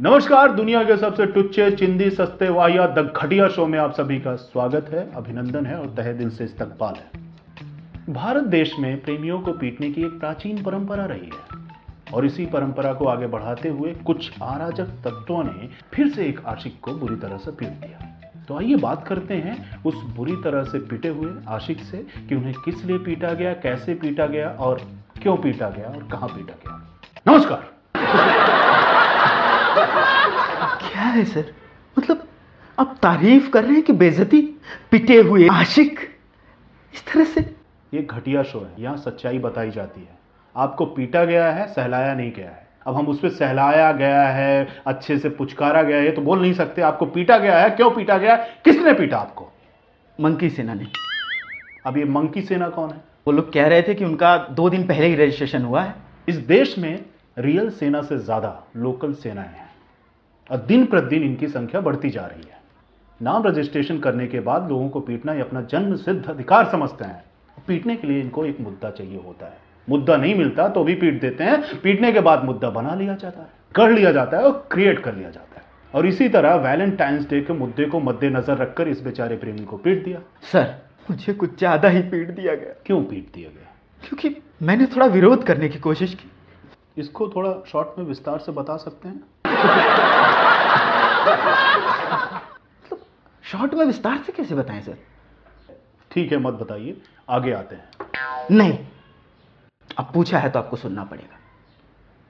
नमस्कार, दुनिया के सबसे टुच्चे, चिंदी, सस्ते वाहिया द घटिया शो में आप सभी का स्वागत है, अभिनंदन है और तहे दिल से इस्तकबाल है। भारत देश में प्रेमियों को पीटने की एक प्राचीन परंपरा रही है और इसी परंपरा को आगे बढ़ाते हुए कुछ अराजक तत्वों ने फिर से एक आशिक को बुरी तरह से पीट दिया। तो आइए बात करते हैं उस बुरी तरह से पीटे हुए आशिक से कि उन्हें किस लिए पीटा गया कैसे पीटा गया और क्यों पीटा गया और कहाँ पीटा गया। नमस्कार। क्या है सर? मतलब आप तारीफ़ कर रहे हैं कि बेजती पिटे हुए आशिक? इस तरह से? ये घटिया शो है यहाँ सच्चाई बताई जाती है। आपको पीटा गया है सहलाया नहीं गया है। अब हम उस पर सहलाया गया है अच्छे से पुचकारा गया है तो बोल नहीं सकते आपको पीटा गया है क्यों पीटा गया है? किसने पीटा आपको? मंकी सेना ने। अब ये मंकी सेना कौन है? वो लोग कह रहे थे कि उनका दो दिन पहले ही रजिस्ट्रेशन हुआ है। इस देश में रियल सेना से ज़्यादा लोकल सेनाएँ हैं और दिन प्रतिदिन इनकी संख्या बढ़ती जा रही है। नाम रजिस्ट्रेशन करने के बाद लोगों को पीटना ये अपना जन्म सिद्ध अधिकार समझते हैं। पीटने के लिए इनको एक मुद्दा चाहिए होता है। मुद्दा नहीं मिलता तो भी पीट देते हैं। पीटने के बाद मुद्दा बना लिया जाता है कर लिया जाता है और क्रिएट कर लिया जाता है। और इसी तरह वैलेंटाइंस डे के मुद्दे को मद्देनजर रखकर इस बेचारे प्रेमी को पीट दिया। सर मुझे कुछ ज़्यादा ही पीट दिया गया। क्यों पीट दिया गया? क्योंकि मैंने थोड़ा विरोध करने की कोशिश की। इसको थोड़ा शॉर्ट में विस्तार से बता सकते हैं? शॉर्ट में विस्तार से कैसे बताएँ सर? ठीक है मत बताइए। आगे आते हैं। नहीं अब पूछा है तो आपको सुनना पड़ेगा।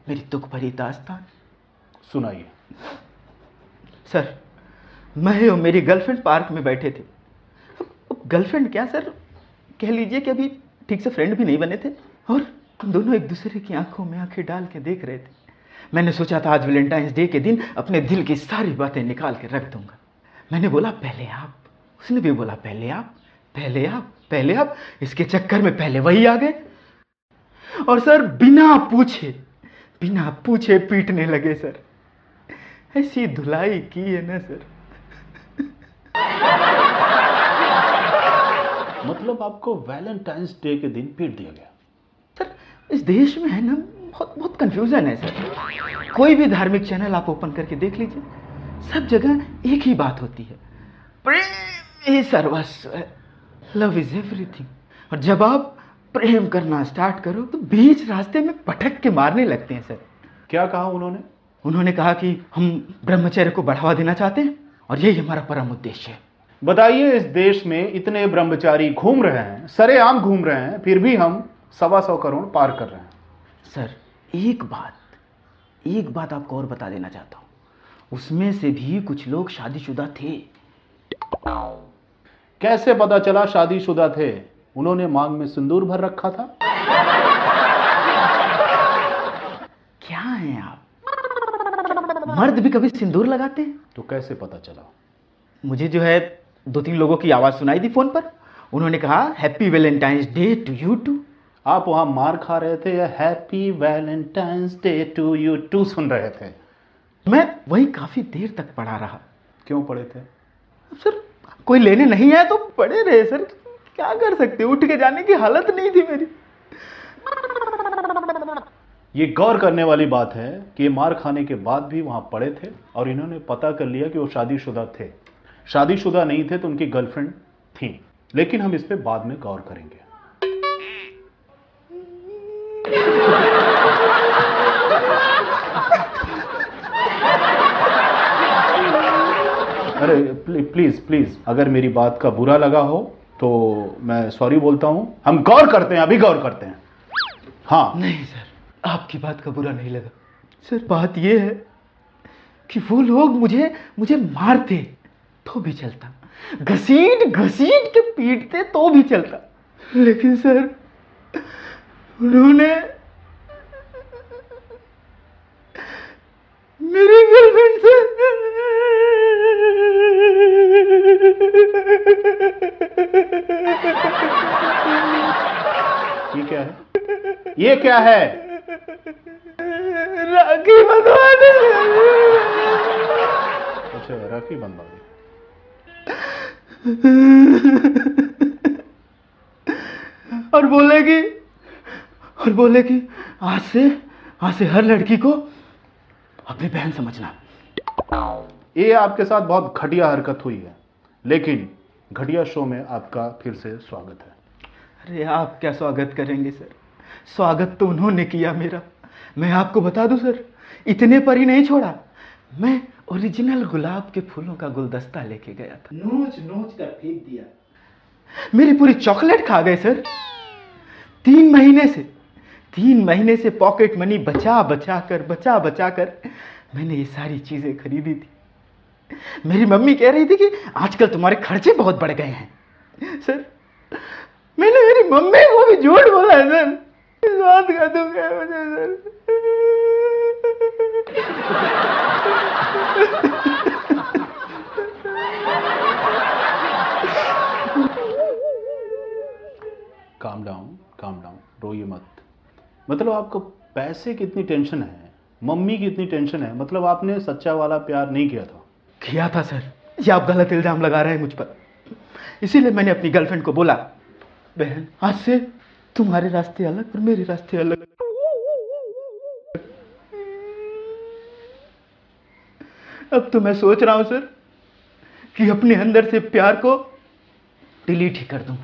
मेरी दुख भरी दास्तान। सुनाइए। सर मैं और मेरी गर्लफ्रेंड पार्क में बैठे थे। अब गर्लफ्रेंड क्या सर? कह लीजिए कि अभी ठीक से फ्रेंड भी नहीं बने थे और हम दोनों एक दूसरे की आँखों में आँखें डाल के देख रहे थे। मैंने सोचा था आज वैलेंटाइंस डे के दिन अपने दिल की सारी बातें निकाल के रख दूँगा। मैंने बोला पहले आप। उसने भी बोला पहले आप पहले आप पहले आप। इसके चक्कर में पहले वही आ गए। और सर बिना पूछे बिना पूछे पीटने लगे सर। ऐसी धुलाई की है ना सर। मतलब आपको वैलेंटाइंस डे के दिन पीट दिया गया? सर इस देश में है ना बहुत बहुत कंफ्यूजन है सर। कोई भी धार्मिक चैनल आप ओपन करके देख लीजिए सब जगह एक ही बात होती है। प्रेम ही सर्वस्व है। लव इज़ एवरीथिंग और जब आप प्रेम करना स्टार्ट करो तो बीच रास्ते में पटक के मारने लगते हैं सर। क्या कहा उन्होंने? उन्होंने कहा कि हम ब्रह्मचर्य को बढ़ावा देना चाहते हैं और यही हमारा परम उद्देश्य है। बताइए इस देश में इतने ब्रह्मचारी घूम रहे हैं सरेआम घूम रहे हैं फिर भी हम सवा सौ करोड़ पार कर रहे हैं। सर एक बात एक बात आपको और बता देना चाहता हूँ। उसमें से भी कुछ लोग शादीशुदा थे। कैसे पता चला शादीशुदा थे? उन्होंने मांग में सिंदूर भर रखा था। क्या हैं आप? मर्द भी कभी सिंदूर लगाते हैं? तो कैसे पता चला? मुझे जो है दो तीन लोगों की आवाज़ सुनाई दी फ़ोन पर। उन्होंने कहा happy Valentine's Day to you to आप वहाँ मार खा रहे थे या happy Valentine's Day to you to सुन रहे थे? मैं वही काफ़ी देर तक पढ़ा रहा। क्यों पढ़े थे? सर कोई लेने नहीं आया तो पढ़े रहे सर। क्या कर सकते उठ के जाने की हालत नहीं थी मेरी। ये गौर करने वाली बात है कि मार खाने के बाद भी वहाँ पड़े थे और इन्होंने पता कर लिया कि वो शादीशुदा थे। शादीशुदा नहीं थे तो उनकी गर्लफ्रेंड थी, लेकिन हम इस पे बाद में गौर करेंगे। अरे प्लीज़ प्लीज़, अगर मेरी बात का बुरा लगा हो तो मैं सॉरी बोलता हूँ। हम गौर करते हैं अभी गौर करते हैं। हाँ। नहीं सर। आपकी बात का बुरा नहीं लगा। सर। बात यह है कि वो लोग मुझे मुझे मारते तो भी चलता। घसीट घसीट के पीटते तो भी चलता। लेकिन सर उन्होंने क्या है? राखी बंधवा दे। अच्छा राखी बंधवा दी। और बोले कि और बोले कि आज से आज से हर लड़की को अपनी बहन समझना। ये आपके साथ बहुत घटिया हरकत हुई है लेकिन घटिया शो में आपका फिर से स्वागत है। अरे आप क्या स्वागत करेंगे सर? स्वागत तो उन्होंने किया मेरा। मैं आपको बता दूँ सर इतने पर ही नहीं छोड़ा। मैं ओरिजिनल गुलाब के फूलों का गुलदस्ता लेके गया था। नोच नोच कर फेंक दिया। मेरी पूरी चॉकलेट खा गए सर। तीन महीने से तीन महीने से पॉकेट मनी बचा बचा कर बचा बचा कर मैंने ये सारी चीज़ें खरीदी थी। मेरी मम्मी कह रही थी कि आजकल तुम्हारे खर्चे बहुत बढ़ गए हैं। सर मैंने मेरी मम्मी को भी झूठ बोला है सर। इस बात का दुख है मुझे sir. Calm down calm down रोइए मत। मतलब आपको पैसे की इतनी टेंशन है? मम्मी की इतनी टेंशन है? मतलब आपने सच्चा वाला प्यार नहीं किया था? किया था सर। ये आप गलत इल्ज़ाम लगा रहे हैं मुझ पर। इसीलिए मैंने अपनी गर्लफ्रेंड को बोला बहन आज से तुम्हारे रास्ते अलग और मेरे रास्ते अलग। अब तो मैं सोच रहा हूँ सर कि अपने अंदर से प्यार को डिलीट ही कर दूँ।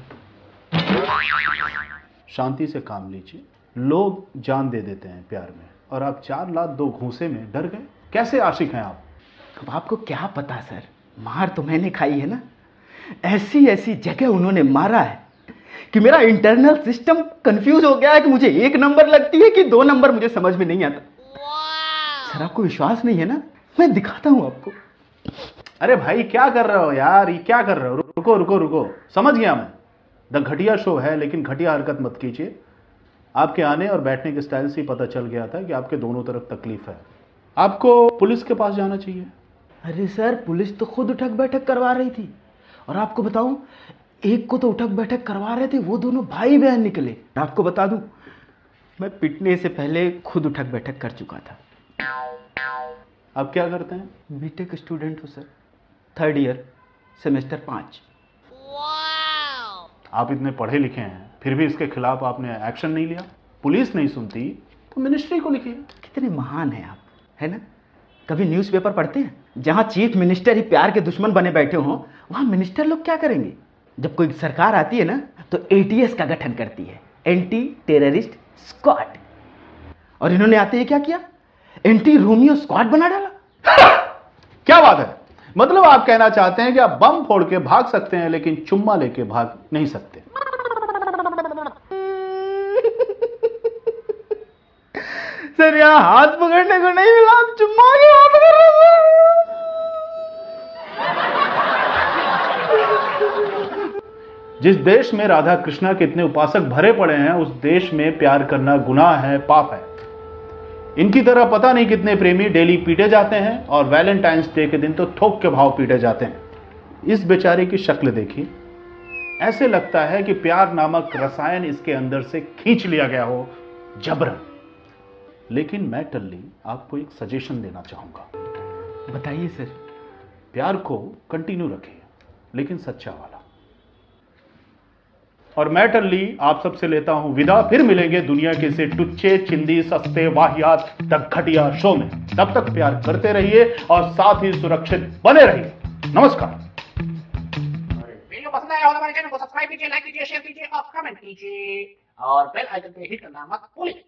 शांति से काम लीजिए। लोग जान दे देते हैं प्यार में और आप चार लाख दो घूसे में डर गए। कैसे आशिक हैं आप? अब आपको क्या पता सर? मार तो मैंने खाई है ना? ऐसी ऐसी जगह उन्होंने मारा है। कि मेरा इंटरनल सिस्टम कंफ्यूज हो गया है कि मुझे एक नंबर लगती है कि दो नंबर मुझे समझ में नहीं आता। सर आपको विश्वास नहीं है ना? मैं दिखाता हूँ आपको। अरे भाई क्या कर रहे हो यार? ये क्या कर रहे हो? रुको रुको रुको। समझ गया मैं। द घटिया शो है लेकिन घटिया हरकत मत कीजिए। आपके आने और बैठने के स्टाइल से ही पता चल गया था कि आपके दोनों तरफ़ तकलीफ़ है। आपको पुलिस के पास जाना चाहिए। अरे सर पुलिस तो खुद उठक बैठक करवा रही थी। और आपको बताऊँ एक को तो उठक बैठक करवा रहे थे वो दोनों भाई बहन निकले। आपको बता दूँ मैं पिटने से पहले खुद उठक बैठक कर चुका था। आप क्या करते हैं? बीटेक स्टूडेंट हूँ सर थर्ड ईयर सेमेस्टर पाँच। आप इतने पढ़े लिखे हैं फिर भी इसके खिलाफ आपने एक्शन नहीं लिया। पुलिस नहीं सुनती तो मिनिस्ट्री को लिखिए। कितने महान हैं आप है ना? कभी न्यूज़पेपर पढ़ते हैं? जहाँ चीफ मिनिस्टर ही प्यार के दुश्मन बने बैठे हों वहाँ मिनिस्टर लोग क्या करेंगे? जब कोई सरकार आती है ना तो एटीएस का गठन करती है। एंटी टेररिस्ट स्क्वाड और इन्होंने आते ही क्या किया? एंटी रोमियो स्क्वाड बना डाला। क्या बात है? मतलब आप कहना चाहते हैं कि आप बम फोड़ के भाग सकते हैं लेकिन चुम्मा लेके भाग नहीं सकते। सर यहाँ हाथ पकड़ने को नहीं मिला आप चुम्मा की बात कर रहे हो। जिस देश में राधा कृष्णा के इतने उपासक भरे पड़े हैं उस देश में प्यार करना गुनाह है पाप है। इनकी तरह पता नहीं कितने प्रेमी डेली पीटे जाते हैं और वैलेंटाइंस डे के दिन तो थोक के भाव पीटे जाते हैं। इस बेचारे की शक्ल देखिए ऐसे लगता है कि प्यार नामक रसायन इसके अंदर से खींच लिया गया हो जबरन। लेकिन मैं टल्ली आपको एक सजेशन देना चाहूँगा। बताइए सर प्यार को कंटिन्यू रखिए लेकिन सच्चा वाला। और मैं टल्ली आप सबसे लेता हूँ विदा। फिर मिलेंगे दुनिया के से टुच्चे, चिंदी, सस्ते वाहियात तक घटिया शो में। तब तक प्यार करते रहिए और साथ ही सुरक्षित बने रहिए। नमस्कार। पसंद आया तो हमारे चैनल को सब्सक्राइब कीजिए लाइक कीजिए शेयर कीजिए और कमेंट कीजिए। और बेल आइकन पे हिट करना मत भूलिए।